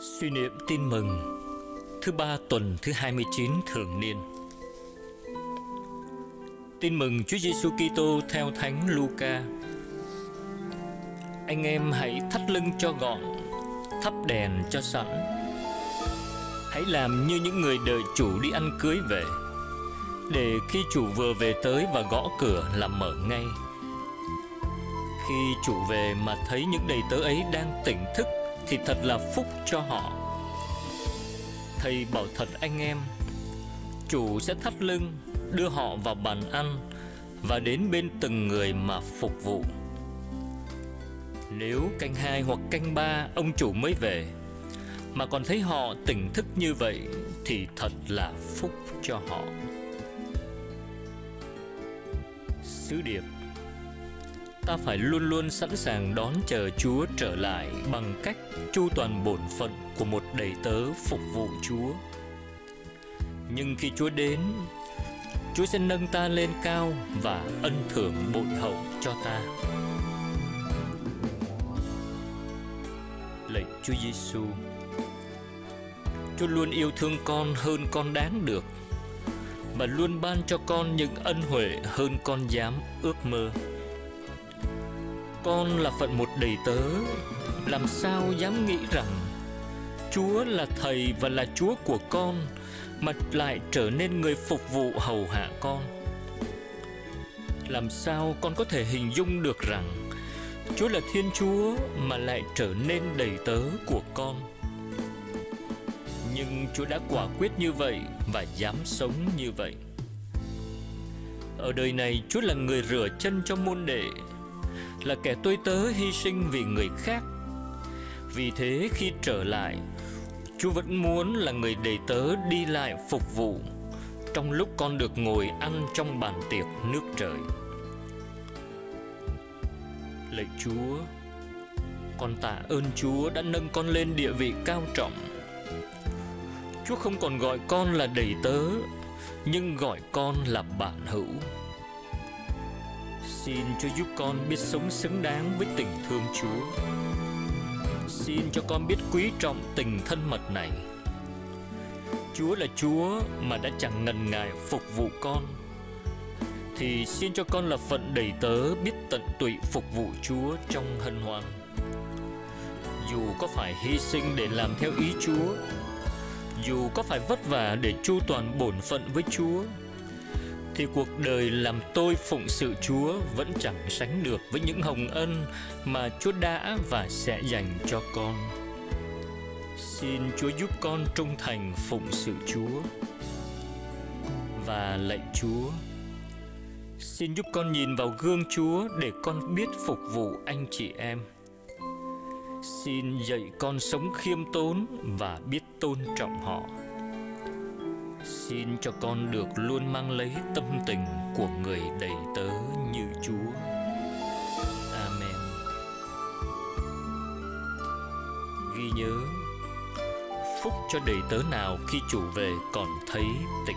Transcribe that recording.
Suy niệm tin mừng Thứ ba tuần thứ 29 thường niên Tin mừng Chúa Giêsu Kitô theo Thánh Luca. Anh em hãy thắt lưng cho gọn, thắp đèn cho sẵn. Hãy làm như những người đợi chủ đi ăn cưới về, để khi chủ vừa về tới và gõ cửa là mở ngay. Khi chủ về mà thấy những đầy tớ ấy đang tỉnh thức thì thật là phúc cho họ. Thầy bảo thật anh em, chủ sẽ thắt lưng đưa họ vào bàn ăn và đến bên từng người mà phục vụ. Nếu canh hai hoặc canh ba ông chủ mới về mà còn thấy họ tỉnh thức như vậy thì thật là phúc cho họ. Sứ điệp Ta phải luôn luôn sẵn sàng đón chờ Chúa trở lại bằng cách chu toàn bổn phận của một đầy tớ phục vụ Chúa. Nhưng khi Chúa đến, Chúa sẽ nâng ta lên cao và ân thưởng bội hậu cho ta. Lạy Chúa Giêsu, Chúa luôn yêu thương con hơn con đáng được và luôn ban cho con những ân huệ hơn con dám ước mơ. Con là phận một đầy tớ, làm sao dám nghĩ rằng Chúa là thầy và là Chúa của con mà lại trở nên người phục vụ hầu hạ con? Làm sao con có thể hình dung được rằng chúa là thiên chúa mà lại trở nên đầy tớ của con? Nhưng chúa đã quả quyết như vậy và dám sống như vậy. Ở đời này chúa là người rửa chân cho môn đệ là kẻ tôi tớ hy sinh vì người khác vì thế khi trở lại Chúa vẫn muốn là người đầy tớ đi lại phục vụ trong lúc con được ngồi ăn trong bàn tiệc nước trời. Lạy Chúa, con tạ ơn Chúa đã nâng con lên địa vị cao trọng. Chúa không còn gọi con là đầy tớ, nhưng gọi con là bạn hữu. Xin Chúa giúp con biết sống xứng đáng với tình thương Chúa. Xin cho con biết quý trọng tình thân mật này. Chúa là Chúa mà đã chẳng ngần ngại phục vụ con. Thì xin cho con là phận đầy tớ biết tận tụy phục vụ Chúa trong hân hoan. Dù có phải hy sinh để làm theo ý Chúa, Dù có phải vất vả để chu toàn bổn phận với Chúa thì cuộc đời làm tôi phụng sự Chúa vẫn chẳng sánh được với những hồng ân mà Chúa đã và sẽ dành cho con. Xin Chúa giúp con trung thành phụng sự Chúa. Và lạy Chúa, xin giúp con nhìn vào gương Chúa để con biết phục vụ anh chị em. Xin dạy con sống khiêm tốn và biết tôn trọng họ Xin cho con được luôn mang lấy tâm tình của người đầy tớ như Chúa. Amen. Ghi nhớ, phúc cho đầy tớ nào khi chủ về còn thấy tịch.